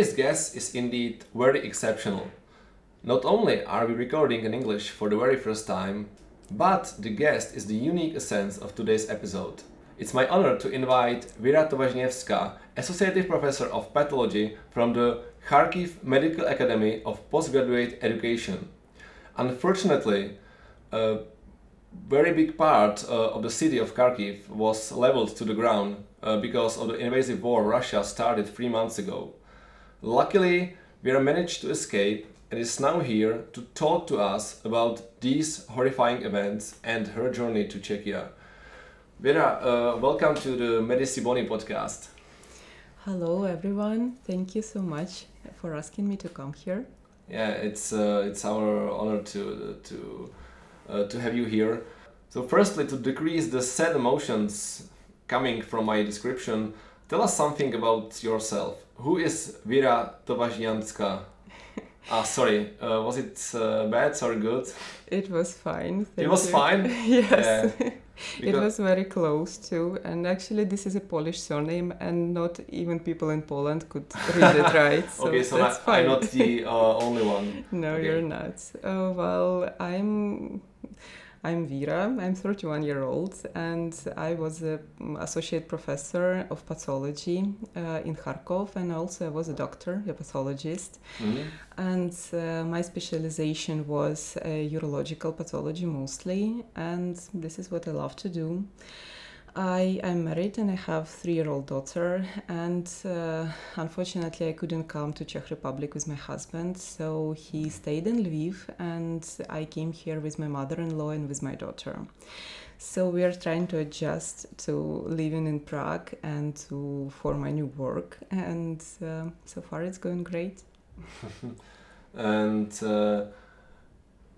Today's guest is indeed very exceptional. Not only are we recording in English for the very first time, but the guest is the unique essence of today's episode. It's my honor to invite Vera Tovažněvská, Associate Professor of Pathology from the Kharkiv Medical Academy of Postgraduate Education. Unfortunately, a very big part uh, of the city of Kharkiv was leveled to the ground uh, because of the invasive war Russia started three months ago. Luckily, Vera managed to escape and is now here to talk to us about these horrifying events and her journey to Czechia. Vera, uh, welcome to the Medici Boni podcast. Hello, everyone. Thank you so much for asking me to come here. Yeah, it's uh, it's our honor to to uh, to have you here. So, firstly, to decrease the sad emotions coming from my description, tell us something about yourself. Who is Vera Tovažňanská? Ah, sorry. Uh, was it uh, bad or good? It was fine. it was you. fine. yes. it was very close too, and actually, this is a Polish surname, and not even people in Poland could read it right. So okay, so that's I, fine. I'm not the uh, only one. no, Okay. you're not. Uh, well, I'm. I'm Vera. I'm 31 year old, and I was a mm, associate professor of pathology uh, in Kharkov, and also I was a doctor, a pathologist. Mhm. And uh, my specialization was uh, urological pathology mostly, and this is what I love to do. I am married and I have three-year-old daughter, and uh, unfortunately I couldn't come to Czech Republic with my husband, so he stayed in Lviv, and I came here with my mother-in-law and with my daughter. So we are trying to adjust to living in Prague and to for my new work, and uh, so far it's going great. And uh,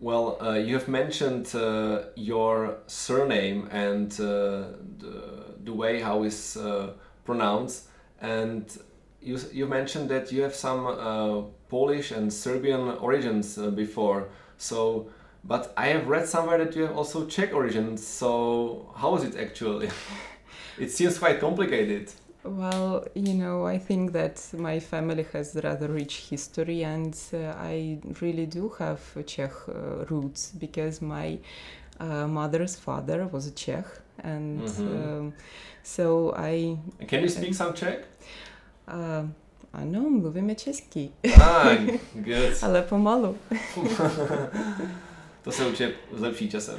well, uh, you have mentioned uh, your surname and uh, the, the way how it's uh, pronounced, and you you mentioned that you have some uh, Polish and Serbian origins before. So, but I have read somewhere that you have also Czech origins. So, how is it actually? it seems quite complicated. Well, you know, I think that my family has rather rich history, and uh, I really do have Czech uh, roots because my uh, mother's father was a Czech, and Mhm. um, so I. Can you speak some Czech? Uh, ano, mluvíme česky, Ah, good. ale pomalu. To se učí zlepší časem.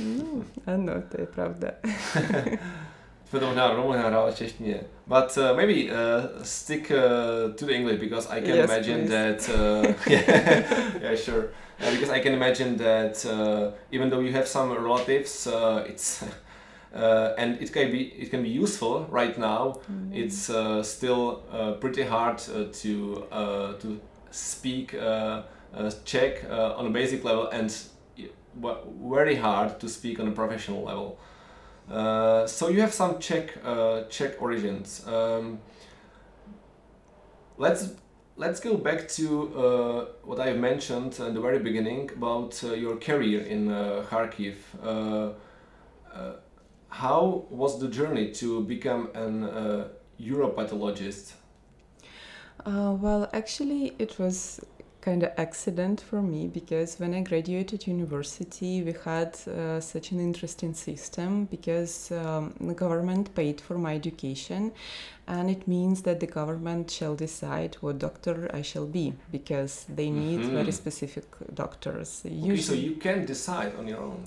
No, ano, to je pravda. Jsme to možná rovnou nahrávat v češtině. But uh, maybe uh, stick uh, to the English because I can Yes, imagine please. that. Uh, yeah, yeah, sure. Uh, because I can imagine that uh, even though you have some relatives, uh, it's uh, and it can be it can be useful right now. Mm. It's uh, still uh, pretty hard uh, to uh, to speak uh, uh, Czech uh, on a basic level and very hard to speak on a professional level. Uh, so you have some Czech uh, Czech origins. Um, let's let's go back to uh, what I mentioned in the very beginning about uh, your career in uh, Kharkiv. How was the journey to become an uropathologist? Uh, well, actually, it was kind of accident for me because when I graduated university, we had uh, such an interesting system because um, the government paid for my education, and it means that the government shall decide what doctor I shall be because they need Mhm. very specific doctors. Okay, so you can decide on your own.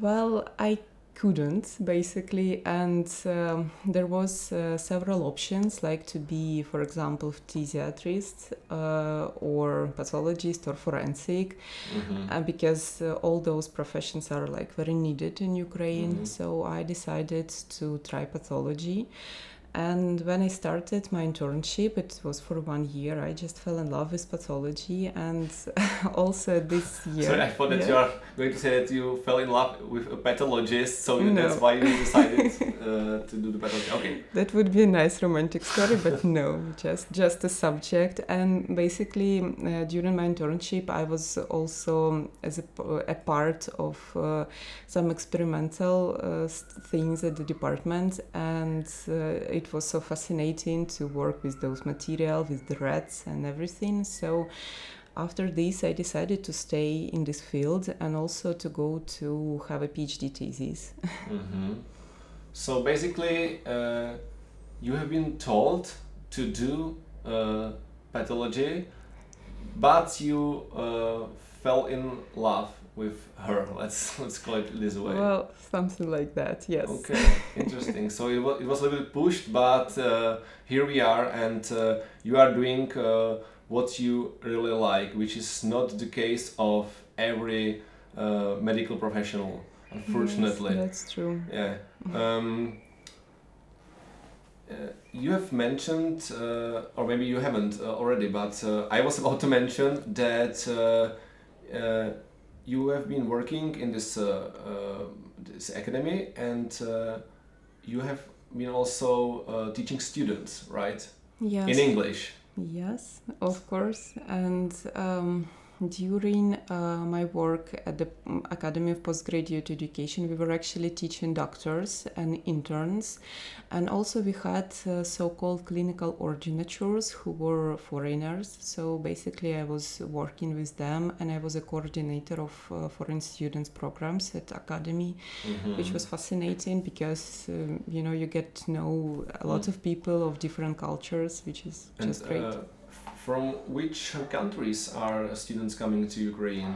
Well, I couldn't basically, and um, there was uh, several options, like to be, for example, physiatrist uh, or pathologist or forensic, Mhm. uh, because uh, all those professions are like very needed in Ukraine. Mhm. So I decided to try pathology. And when I started my internship, it was for one year. I just fell in love with pathology, and also this year. Sorry, I thought that Yeah. you are going to say that you fell in love with a pathologist, so No. that's why you decided uh, to do the pathology. Okay. That would be a nice romantic story, but no, just just a subject. And basically, uh, during my internship, I was also as a, a part of uh, some experimental uh, things at the department, and uh, it it was so fascinating to work with those material, with the rats and everything. So after this, I decided to stay in this field and also to go to have a PhD thesis. hmm So basically, uh, you have been told to do uh, pathology, but you uh, fell in love with her. Let's let's call it this way. Well, something like that, yes. Okay, interesting. So it was, it was a little bit pushed, but uh, here we are, and uh, you are doing uh, what you really like, which is not the case of every uh, medical professional, unfortunately. Yes, that's true. Yeah. Um, uh, you have mentioned, uh, or maybe you haven't uh, already, but uh, I was about to mention that you have been working in this uh, uh, this academy, and uh, you have been also uh, teaching students, right? Yes. In English. Yes, of course. And um, during uh, my work at the mm, Academy of Postgraduate Education, we were actually teaching doctors and interns. And also, we had uh, so called clinical ordinators who were foreigners. So basically, I was working with them and I was a coordinator of uh, foreign students programs at Academy which was fascinating because um, you know you get to know a lot Mm. of people of different cultures which is And just great uh, from which countries are students coming to Ukraine?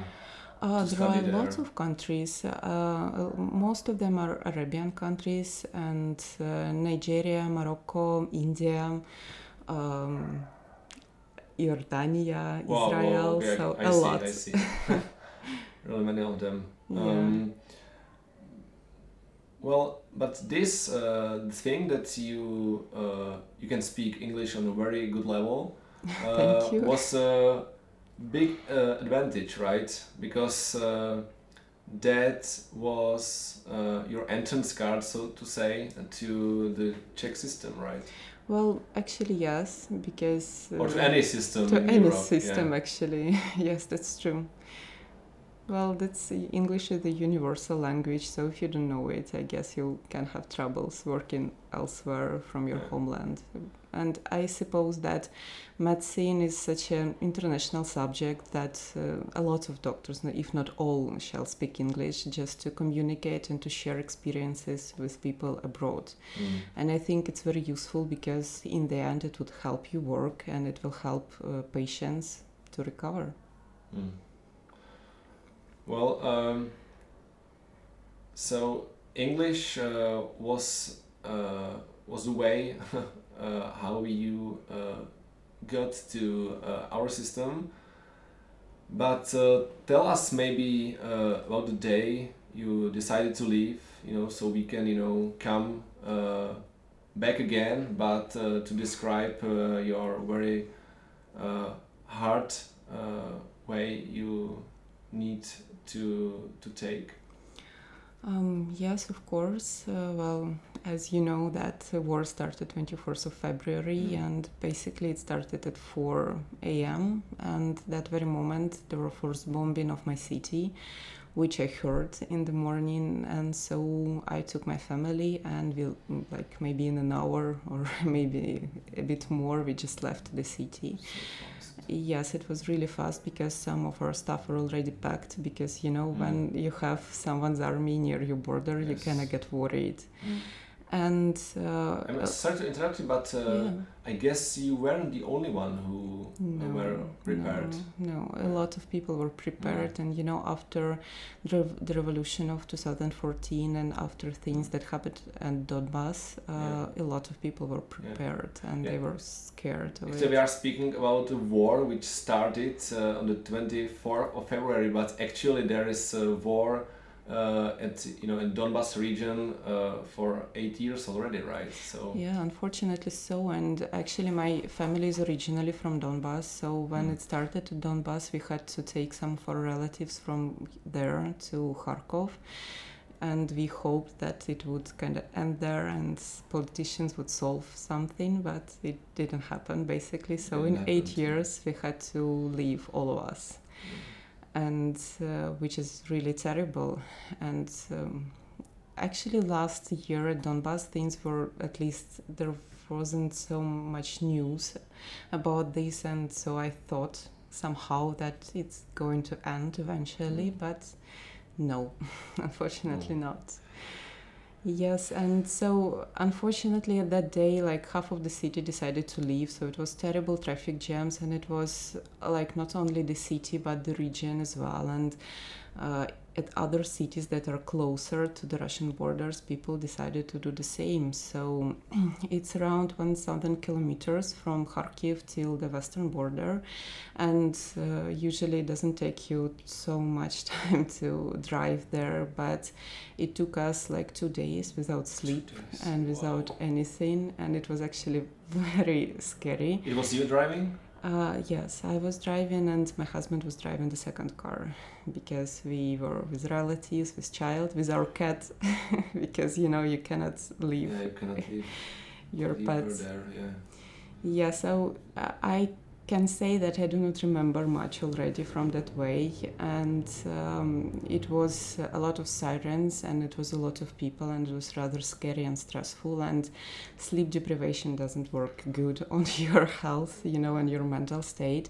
uh, to there are study lots of countries uh, most of them are arabian countries and uh, nigeria morocco india um, Jordania, Wow, wow, Israel, okay, so I a see, lot. I see. really many of them. Yeah. Um, well, but this uh, thing that you uh, you can speak English on a very good level uh, Thank you. was a big uh, advantage, right? Because uh, that was uh, your entrance card, so to say, to the Czech system, right? Well, actually, yes, because Or to uh, any system to any Europe, system yeah. actually yes that's true well that's english is the universal language so if you don't know it i guess you can have troubles working elsewhere from your Yeah. homeland and i suppose that medicine is such an international subject that uh, a lot of doctors if not all shall speak english just to communicate and to share experiences with people abroad Mm. and I think it's very useful because in the end it would help you work and it will help uh, patients to recover. Mm. Well, um, so English uh, was uh, was the way how you uh, got to uh, our system. But uh, tell us maybe uh, about the day you decided to leave. You know, so we can you know come uh, back again. But uh, to describe uh, your very uh, hard uh, way you need to to take. Um, yes, of course. Uh, well, as you know, that war started 24th of February, Mm. and basically it started at 4 a.m. And that very moment, there were first bombing of my city, which I heard in the morning. And so I took my family, and we, like maybe in an hour or maybe a bit more, we just left the city. Yes, it was really fast because some of our stuff were already packed. Because you know, Mm. when you have someone's army near your border, you Yes. kind of get worried. And uh, I'm sorry to interrupt you, but uh, yeah. I guess you weren't the only one who no, were prepared. No, no, a lot of people were prepared, and you know, after the, the revolution of 2014 and after things that happened at Donbass, uh, Yeah. a lot of people were prepared and they were scared of So we are speaking about a war which started uh, on the 24th of February, but actually there is a war uh, at you know in Donbas region uh, for eight years already, right? So Yeah, unfortunately so. And actually, my family is originally from Donbass. So when Mm. it started at Donbass, we had to take some of our relatives from there to Kharkov. And we hoped that it would kind of end there and politicians would solve something, but it didn't happen basically. So in Didn't eight years, we had to leave all of us and uh, which is really terrible. And um, actually, last year at Donbass, things were at least there wasn't so much news about this, and so I thought somehow that it's going to end eventually, Mm. but no, unfortunately No. not. Yes, and so unfortunately at that day, like half of the city decided to leave, so it was terrible traffic jams, and it was like not only the city but the region as well, and uh, at other cities that are closer to the Russian borders, people decided to do the same. So it's around 1,000 kilometers from Kharkiv till the western border, and uh, usually it doesn't take you so much time to drive there, but it took us like two days without sleep Yes. and without Wow. anything, and it was actually very scary. It was you driving? Uh, yes, I was driving, and my husband was driving the second car because we were with relatives, with child, with our cat, because you know you cannot leave Yeah, you cannot leave, your leave pets. there. Yeah. Yeah, so uh, I can say that I do not remember much already from that way, and um, it was a lot of sirens, and it was a lot of people, and it was rather scary and stressful. And sleep deprivation doesn't work good on your health, you know, and your mental state.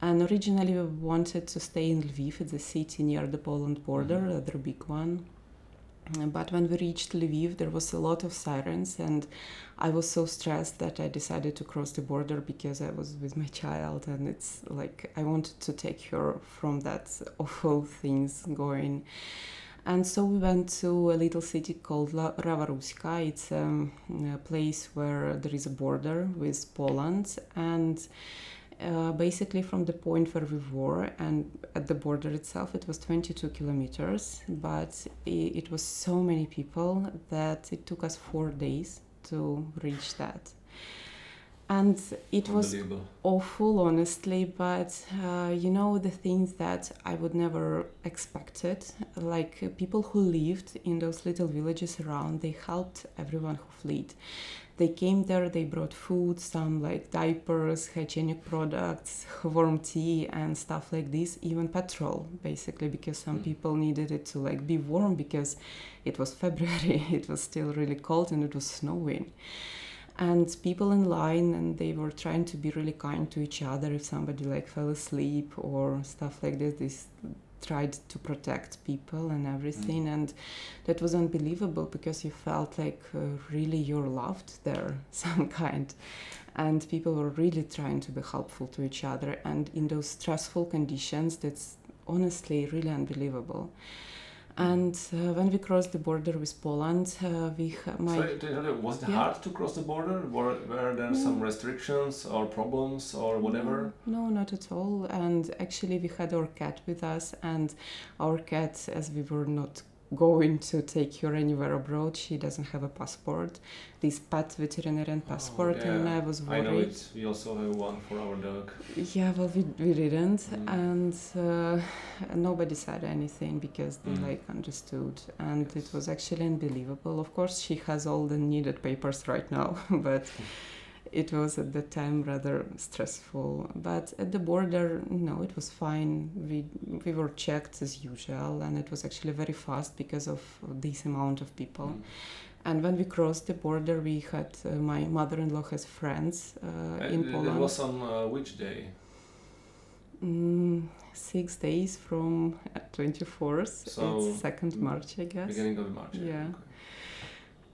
And originally, we wanted to stay in Lviv, it's a city near the Poland border, Mhm. rather big one. But when we reached Lviv, there was a lot of sirens, and I was so stressed that I decided to cross the border because I was with my child, and it's like I wanted to take her from that awful things going. And so we went to a little city called Rava-Ruska. It's um, a place where there is a border with Poland, and uh, basically from the point where we were and at the border itself it was 22 kilometers but i it was so many people that it took us four days to reach that. And it was awful honestly but uh, you know the things that i would never expected like uh, people who lived in those little villages around they helped everyone who fled they came there they brought food some like diapers hygienic products warm tea and stuff like this even petrol basically because some Mm. people needed it to like be warm because it was february it was still really cold and it was snowing and people in line and they were trying to be really kind to each other if somebody like fell asleep or stuff like this they s- tried to protect people and everything and that was unbelievable because you felt like uh, really you're loved there some kind. And people were really trying to be helpful to each other and in those stressful conditions that's honestly really unbelievable and uh, when we crossed the border with Poland, uh, we ha- my So, to tell you, was it Yeah. hard to cross the border? Were, were there some restrictions or problems or whatever? No, no, not at all. And actually, we had our cat with us, and our cat, as we were not going to take her anywhere abroad, she doesn't have a passport, this pet veterinarian passport, Oh, and. I was I worried. know it. We also have one for our dog. Yeah, well, we, we didn't, Mm. and uh, nobody said anything because they Mm. like understood, and it was actually unbelievable. Of course, she has all the needed papers right now, but it was at that time rather stressful. But at the border, no, it was fine. We we were checked as usual, and it was actually very fast because of this amount of people. Mm. And when we crossed the border, we had uh, my mother-in-law has friends uh, in it Poland. was on uh, which day? Mm, six days from uh, 24th. So, it's 2nd mm, March, I guess. Beginning of March. Yeah. okay.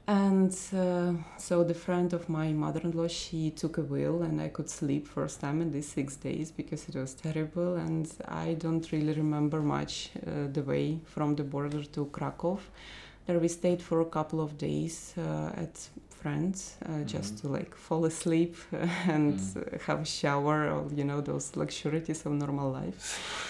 And uh, so the friend of my mother-in-law, she took a wheel and I could sleep first time in these six days because it was terrible. And I don't really remember much uh, the way from the border to Krakow. There we stayed for a couple of days uh, at friends uh, just Mhm. to like fall asleep and Mm. uh, have a shower or you know those luxurities of normal life.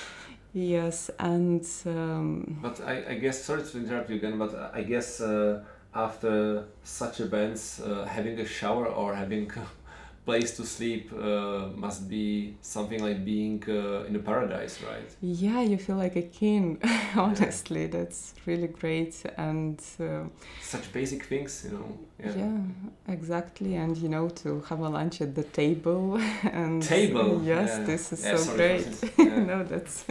Yes, and um, But I, I guess, sorry to interrupt you again, but I guess uh, after such events, uh, having a shower or having a place to sleep uh, must be something like being uh, in a paradise, right? yeah, you feel like a king. Honestly, that's really great, and uh, Such basic things, you know. Yeah. yeah. exactly. And you know, to have a lunch at the table and Table. Yes, yeah. this is Yeah, so sorry great. Yeah. no, that's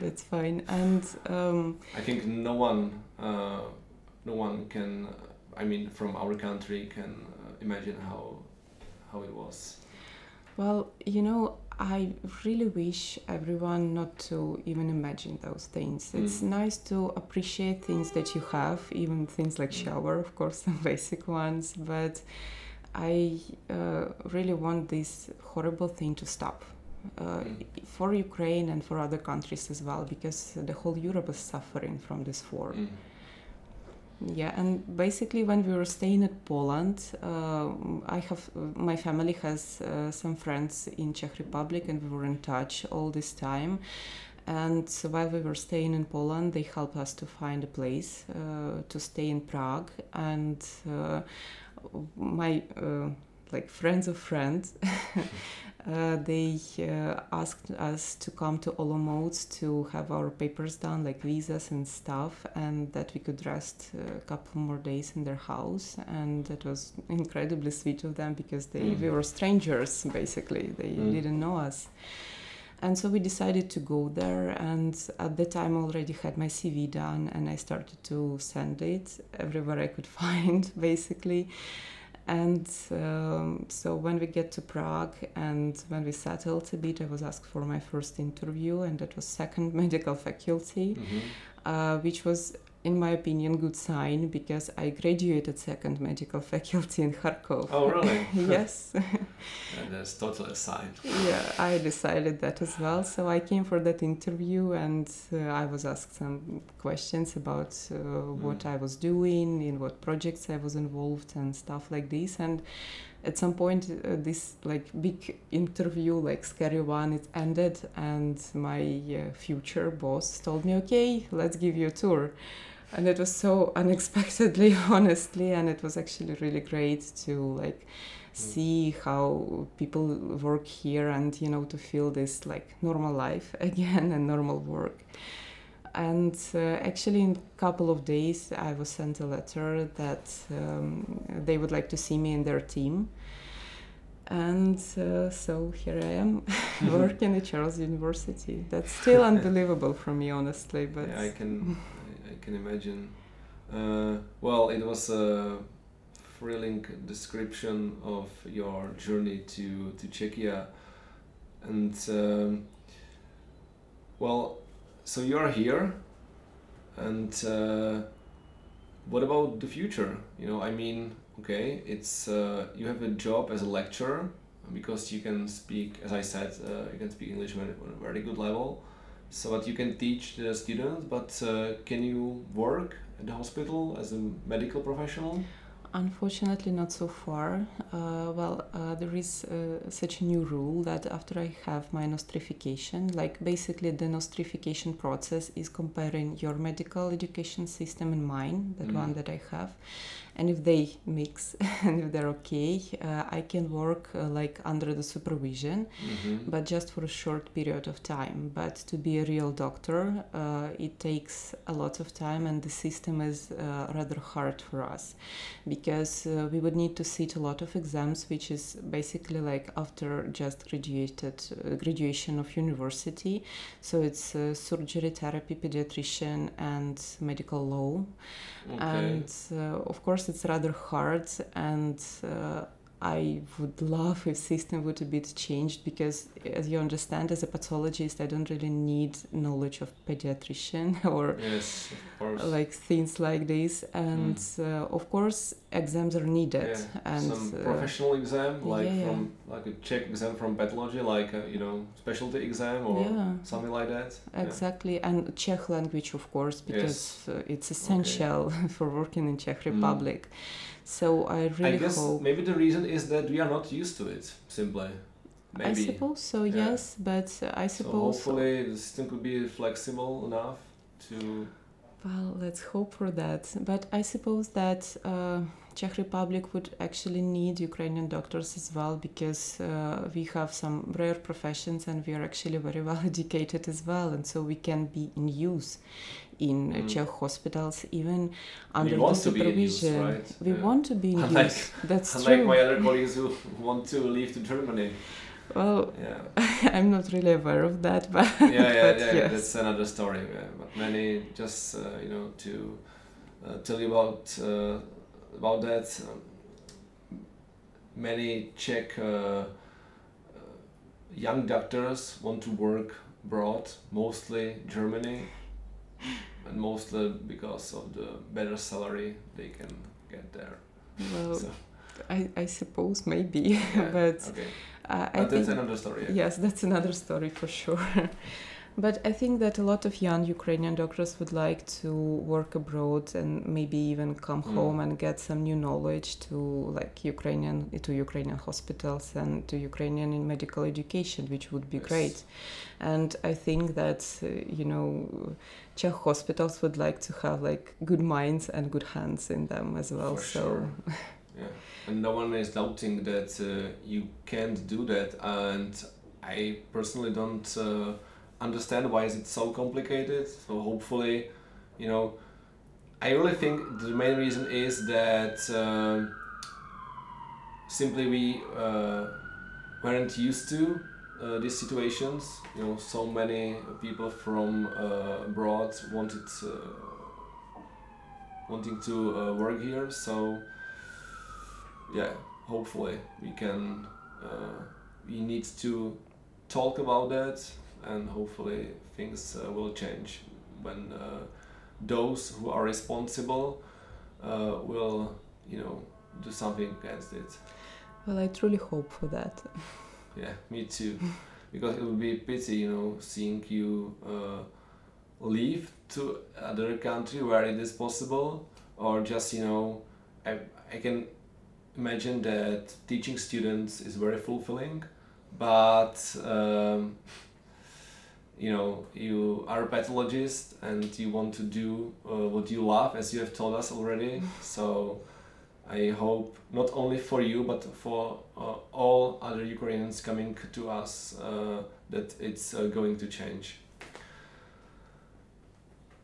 that's fine. And um, I think no one, uh, no one can. I mean, from our country, can uh, imagine how how it was. Well, you know, I really wish everyone not to even imagine those things. Mm. It's nice to appreciate things that you have, even things like Mm. shower, of course, some basic ones. But I uh, really want this horrible thing to stop. Uh, Mm. for Ukraine and for other countries as well, because the whole Europe is suffering from this war. Mm. Yeah, and basically, when we were staying at Poland, uh, I have my family has uh, some friends in Czech Republic, and we were in touch all this time. And while we were staying in Poland, they helped us to find a place uh, to stay in Prague. And uh, my uh, like friends of friends, uh, they uh, asked us to come to Olomouc to have our papers done, like visas and stuff, and that we could rest a couple more days in their house. And that was incredibly sweet of them because they Mm. we were strangers basically; they Mm. didn't know us. And so we decided to go there, and at the time already had my CV done, and I started to send it everywhere I could find, basically. And um, so when we get to Prague and when we settled a bit, I was asked for my first interview, and that was second medical faculty, Mhm. uh, which was, in my opinion, good sign because I graduated second medical faculty in Kharkov. Oh, really? yes. And that's totally a sign. yeah, I decided that as well. So I came for that interview and uh, I was asked some questions about uh, what I was doing, in what projects I was involved, and stuff like this. And at some point, uh, this like big interview, like scary one, it ended, and my uh, future boss told me, "Okay, let's give you a tour." And it was so unexpectedly, honestly, and it was actually really great to like see how people work here and you know to feel this like normal life again and normal work. And uh, actually in a couple of days i was sent a letter that um, they would like to see me in their team. And uh, so here i am working at charles university. That's still unbelievable for me honestly but Yeah, I can can imagine. Uh, well, it was a thrilling description of your journey to to Czechia, and um, well, so you are here, and uh, what about the future? You know, I mean, okay, it's uh, you have a job as a lecturer because you can speak, as I said, uh, you can speak English at a very good level so that you can teach the students but uh, can you work at the hospital as a medical professional Unfortunately, not so far. Uh, well, uh, there is uh, such a new rule that after I have my nostrification, like basically the nostrification process is comparing your medical education system and mine, that Mm. one that I have, and if they mix and if they're okay, uh, I can work uh, like under the supervision mm-hmm. but just for a short period of time. But to be a real doctor, uh, it takes a lot of time, and the system is uh, rather hard for us because uh, we would need to sit a lot of exams, which is basically like after just graduated uh, graduation of university. So it's uh, surgery, therapy, pediatrician, and medical law okay. and of course it's rather hard and uh, I would love if system would a bit changed because as you understand as a pathologist I don't really need knowledge of pediatrician or yes of like things like this. And uh, of course exams are needed yeah. and some uh, professional exam like yeah, yeah. from like a Czech exam from pathology like a, you know specialty exam or something like that. Exactly, and Czech language, of course, because uh, it's essential for working in Czech Republic. So I really I guess hope. maybe the reason is that we are not used to it simply maybe I suppose so, yes, but uh, I so suppose. hopefully the system could be flexible enough to Well, let's hope for that. But I suppose that uh, Czech Republic would actually need Ukrainian doctors as well because uh, we have some rare professions and we are actually very well educated as well, and so we can be in use in Mm. Czech hospitals even under we want the to be in use, supervision. right? We Yeah. want to be in Unlike- use. That's Unlike true. my other colleagues who want to leave to Germany. Well, Yeah, I'm not really aware of that, but yeah, yeah, But yeah. yes. That's another story. Yeah. But many just uh, you know to uh, tell you about uh, about that. Um, many Czech uh, uh, young doctors want to work abroad, mostly Germany, and mostly because of the better salary they can get there. Well, So, I, I suppose maybe, yeah, but okay. uh, I But think that's another story. yeah. Yes, that's another story for sure. but I think that a lot of young Ukrainian doctors would like to work abroad and maybe even come Mm. home and get some new knowledge to like Ukrainian to Ukrainian hospitals and to Ukrainian in medical education, which would be Yes. great. And I think that uh, you know Czech hospitals would like to have like good minds and good hands in them as well. For so sure. Yeah, and no one is doubting that uh, you can't do that. And I personally don't uh, understand why is it so complicated. So hopefully, you know, I really think the main reason is that um simply we uh, weren't used to uh, these situations. You know, so many people from uh, abroad wanted. Uh, wanting to uh, work here so yeah hopefully. We can uh, we need to talk about that and hopefully things uh, will change when uh, those who are responsible uh, will you know do something against it. Well, I truly hope for that. yeah me too. Because it would be a pity you know seeing you uh, leave to other country where it is possible or just you know I, I can imagine that teaching students is very fulfilling but um, you know you are a pathologist and you want to do uh, what you love as you have told us already so I hope not only for you but for uh, all other Ukrainians coming to us uh, that it's uh, going to change.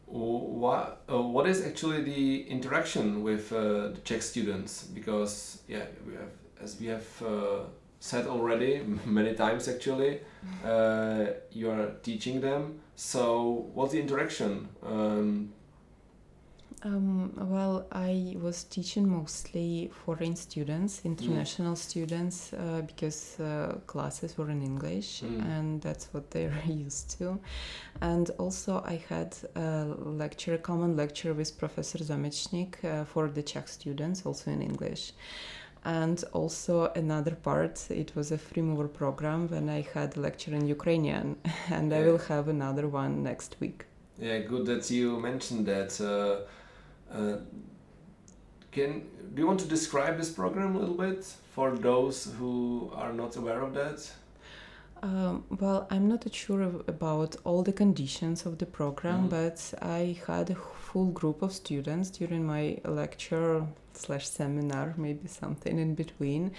What, uh, what is actually the interaction with uh, the Czech students? Because yeah, we have, as we have uh, said already many times actually, uh, you are teaching them. So what's the interaction? Um, Um, well, I was teaching mostly foreign students, international students, uh, because uh, classes were in English Mm. and that's what they're used to. And also, I had a lecture, a common lecture with Professor Zamechnik uh, for the Czech students, also in English. And also another part, it was a free mover program when I had a lecture in Ukrainian, and I will have another one next week. Yeah, good that you mentioned that. Uh, uh, can do you want to describe this program a little bit for those who are not aware of that? Um, well, I'm not sure of, about all the conditions of the program, Mhm. but I had a full group of students during my lecture slash seminar, maybe something in between,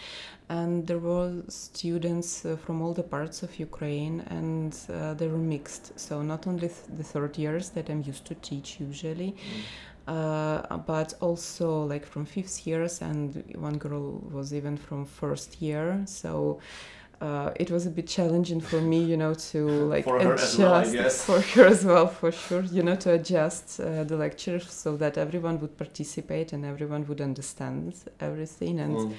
and there were students uh, from all the parts of Ukraine, and uh, they were mixed. So not only th- the third years that I'm used to teach usually, uh, but also like from fifth years, and one girl was even from first year. So uh, it was a bit challenging for me, you know, to like For adjust well, for her as well, for sure, you know, to adjust uh, the lecture so that everyone would participate and everyone would understand everything and Mm.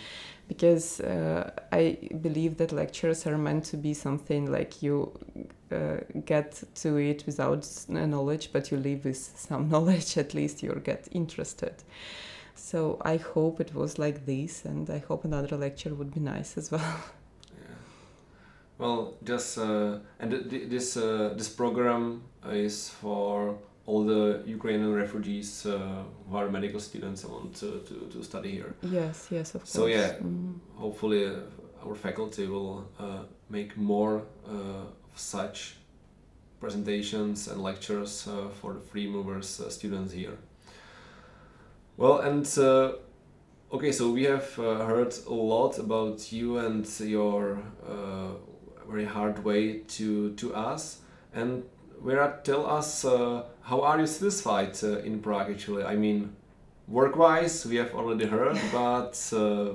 because uh, I believe that lectures are meant to be something like you uh, get to it without knowledge, but you leave with some knowledge. At least you get interested. So I hope it was like this, and I hope another lecture would be nice as well. Well, just uh, and th- th- this uh, this program is for all the Ukrainian refugees uh, who are medical students and want to, to, to study here. yes, yes, of course. So, yeah. Mm. Hopefully, uh, our faculty will uh, make more uh, of such presentations and lectures uh, for the free movers uh, students here. Well, and uh, okay, so we have uh, heard a lot about you and your uh, very hard way to to us. And Vera, tell us uh, how are you satisfied uh, in Prague? Actually, I mean, work-wise, we have already heard, but uh,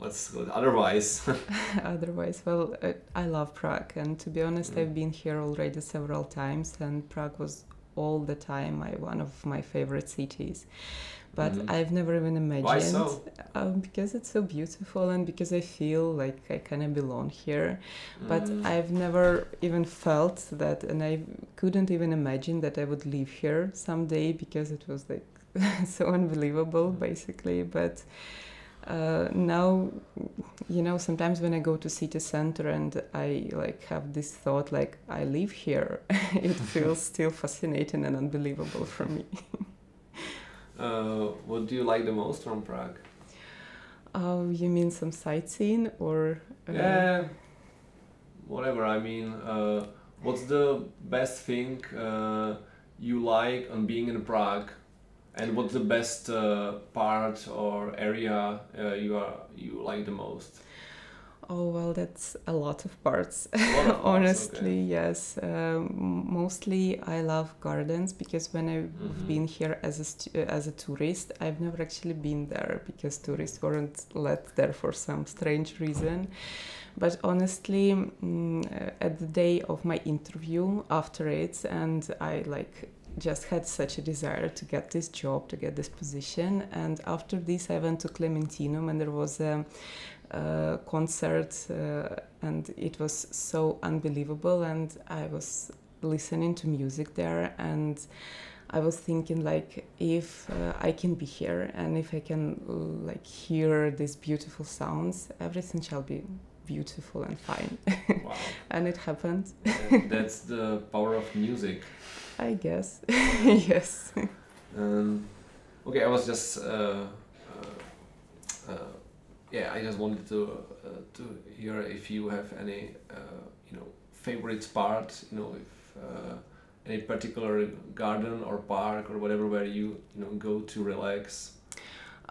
let's go otherwise. Otherwise, well, I, I love Prague, and to be honest, Mm. I've been here already several times, and Prague was all the time my one of my favorite cities but Mhm. I've never even imagined Why so? um, because it's so beautiful and because I feel like I kind of belong here. But Mm. I've never even felt that, and I couldn't even imagine that I would live here someday because it was like so unbelievable, basically. But uh, now, you know, sometimes when I go to city center and I like have this thought like I live here, it feels still fascinating and unbelievable for me. Uh, what do you like the most from Prague? Oh, you mean some sightseeing or? uh, Yeah, whatever. I mean, uh, what's the best thing uh, you like on being in Prague, and what's the best uh, part or area uh, you are you like the most? Oh well, that's a lot of parts. Lot of parts, Honestly, okay. yes. Um, mostly, I love gardens because when I've Mhm. been here as a stu- as a tourist, I've never actually been there because tourists weren't let there for some strange reason. But honestly, mm, uh, at the day of my interview after it, and I like just had such a desire to get this job, to get this position. And after this, I went to Clementinum, and there was a, uh, concert, uh, and it was so unbelievable. And I was listening to music there, and I was thinking like, if uh, I can be here, and if I can like hear these beautiful sounds, everything shall be beautiful and fine. Wow, and it happened, And that's the power of music. I guess. yes. Um, okay, I was just uh, uh, uh, yeah, I just wanted to uh, to hear if you have any uh, you know favorite part, you know, if uh, any particular garden or park or whatever where you you know go to relax.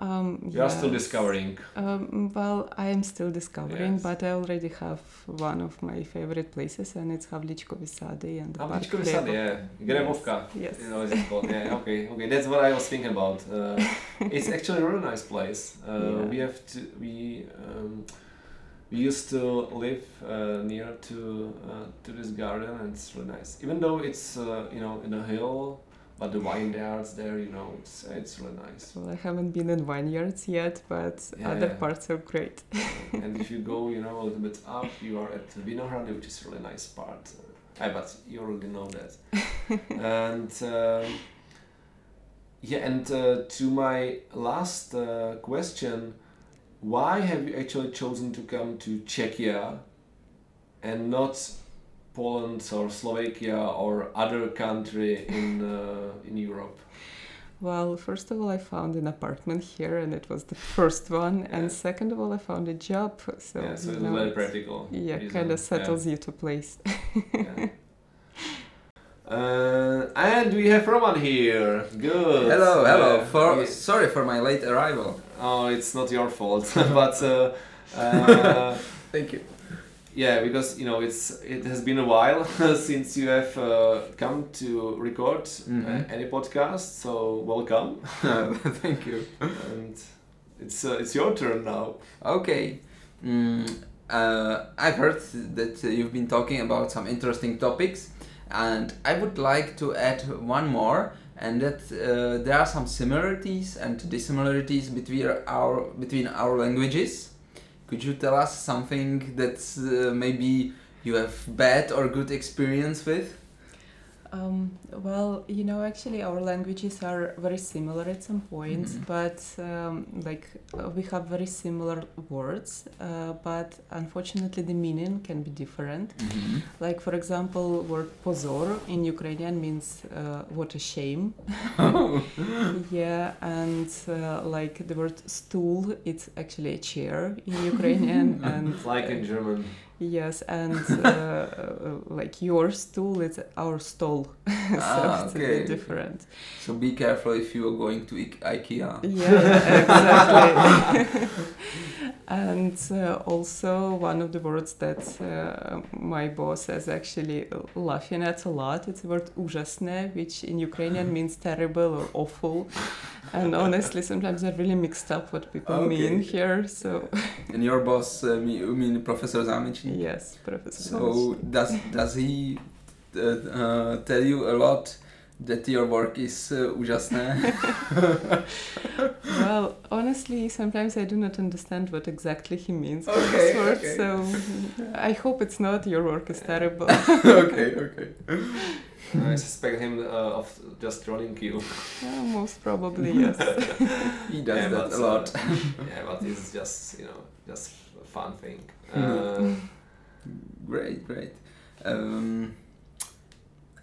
Um, You are still discovering. Um, well, I am still discovering, Yes. but I already have one of my favorite places, and it's Havlíčkovy Sady and the Havlíčkovy Sady, yeah, Grébovka. Yes. You know, is it called? Yeah, okay, okay. That's what I was thinking about. Uh, it's actually a really nice place. Uh, Yeah. We have to we um, we used to live uh, near to uh, to this garden, and it's really nice. Even though it's uh, you know in a hill, but the vineyards there, you know, it's it's really nice. Well, I haven't been in vineyards yet, but Yeah, other yeah. parts are great. and if you go, you know, a little bit up, you are at Vinohrady, which is a really nice part. Uh, but you already know that. and um, yeah, and uh, to my last uh, question, why have you actually chosen to come to Czechia and not Poland or Slovakia or other country in uh, in Europe? Well, first of all, I found an apartment here, and it was the first one. Yeah. And second of all, I found a job, so, yeah, so you it's know, very practical. Yeah, kind of Yeah. settles you to place. Yeah. Uh, and we have Roman here. Good. Hello, hello. Uh, For yeah. sorry for my late arrival. Oh, it's not your fault, but uh, uh, Thank you. Yeah, because you know it's it has been a while since you have uh, come to record Mhm. uh, any podcast. So welcome, Thank you. and it's uh, it's your turn now. Okay. Mm, uh, I've heard that you've been talking about some interesting topics, and I would like to add one more, and that uh, there are some similarities and dissimilarities between our between our languages. Could you tell us something that uh, maybe you have bad or good experience with? Um, well, you know, actually, our languages are very similar at some points, Mhm. but um, like uh, we have very similar words, uh, but unfortunately, the meaning can be different. Like, for example, word pozor in Ukrainian means uh, what a shame. yeah, and uh, like the word stool, it's actually a chair in Ukrainian, and Like in German. Yes, and uh, uh, like your stool is our stall, so Ah, it's a okay. bit different. So be careful if you are going to I- IKEA. Yeah, exactly. and uh, also one of the words that uh, my boss is actually laughing at a lot. It's the word ужасне, which in Ukrainian means terrible or awful. And honestly, sometimes I really mixed up what people mean Okay. here. So And your boss, uh, me- you mean Professor Zamichin? yes, Professor. So does does he uh, uh, tell you a lot that your work is uh, úžasné. well, honestly, sometimes I do not understand what exactly he means by Okay, this word, okay. so I hope it's not your work is terrible. okay, okay. I suspect him uh, of just trolling you. Yeah, most probably, yes. He does Yeah, that but, a lot. uh, yeah, but it's just you know just a fun thing. Uh, Great, great. Um,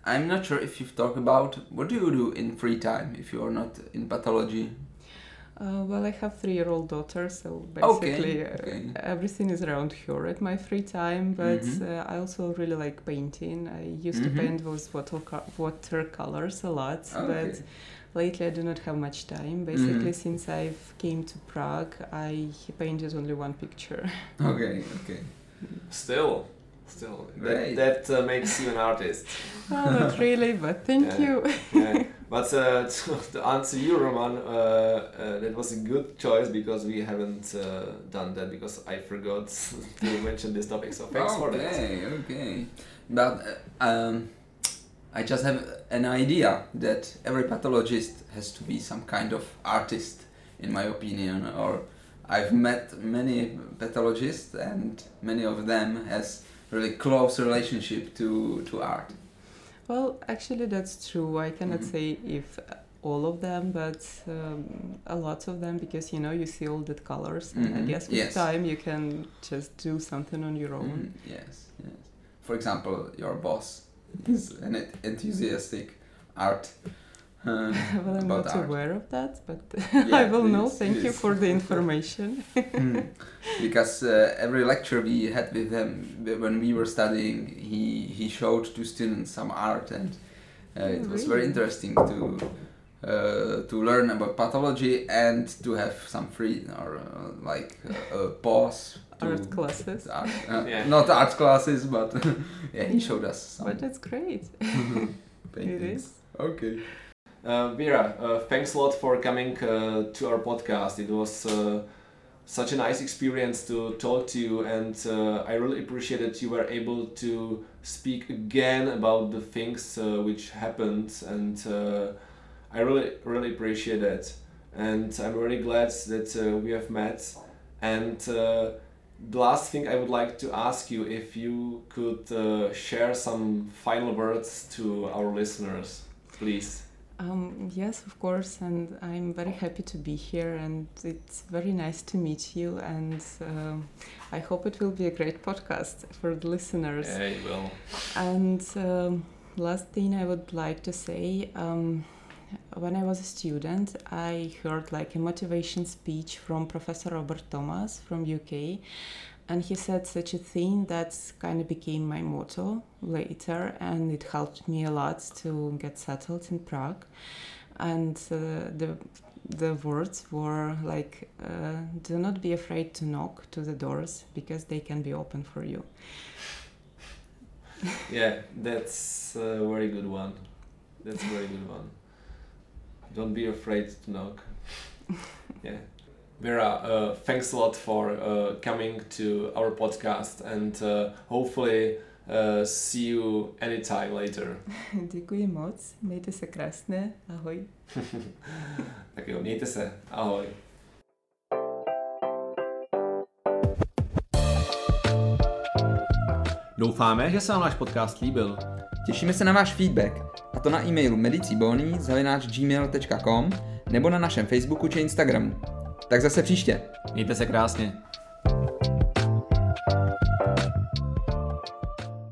I'm not sure if you've talked about what do you do in free time if you are not in pathology. Uh, well, I have three-year-old daughter, so Okay, basically uh, everything is around her at my free time. But Mhm. uh, I also really like painting. I used Mhm. to paint with water watercolors a lot, Okay. but lately I do not have much time. Basically, Mhm. since I've came to Prague, I painted only one picture. Okay, okay. still, still, Great. that, that uh, makes you an artist. well, not really, but thank Yeah. you. yeah. But uh, to, to answer you, Roman, uh, uh, that was a good choice because we haven't uh, done that because I forgot to mention this topic. So thanks for that. okay, okay. But uh, um, I just have an idea that every pathologist has to be some kind of artist, in my opinion. Or I've met many pathologists, and many of them has really close relationship to to art. Well, actually, that's true. I cannot Mhm. say if all of them, but um, a lot of them, because you know you see all the colors, and I Mhm. guess with Yes. time you can just do something on your own. Mm, yes, yes. For example, your boss is an enthusiastic art. uh, well, I'm not art. aware of that, but Yeah, I will know. please, Thank you for the information. Mm. because uh, every lecture we had with him when we were studying, he he showed to students some art, and uh, it was very interesting to uh, to learn about pathology and to have some free or uh, like uh, a pause. Art classes. art, uh, Yeah. Not art classes, but yeah, he showed us some But that's great. paintings. Okay. Uh, Vera, uh, thanks a lot for coming uh, to our podcast. It was uh, such a nice experience to talk to you, and uh, I really appreciate that you were able to speak again about the things uh, which happened, and uh, I really, really appreciate that. And I'm really glad that uh, we have met. And uh, the last thing I would like to ask you if you could uh, share some final words to our listeners, please. Um, yes, of course, and I'm very happy to be here, and it's very nice to meet you. And um, I hope it will be a great podcast for the listeners. Yeah, you will. And um, last thing I would like to say um, when I was a student, I heard like a motivation speech from Professor Robert Thomas from UK, and he said such a thing that kind of became my motto later, and it helped me a lot to get settled in Prague. And uh, the the words were like, uh, "Do not be afraid to knock to the doors because they can be open for you." Yeah, that's a very good one. That's a very good one. Don't be afraid to knock. Yeah. Vera, uh, thanks a lot for uh, coming to our podcast and uh, hopefully uh, see you anytime later. Děkuji moc, mějte se krásně, ahoj. tak jo, mějte se. Ahoj. Doufáme, že se vám náš podcast líbil. Těšíme se na váš feedback, to na e-mailu medicibony.gmail.com nebo na našem Facebooku či Instagramu. Tak zase příště. Mějte se krásně.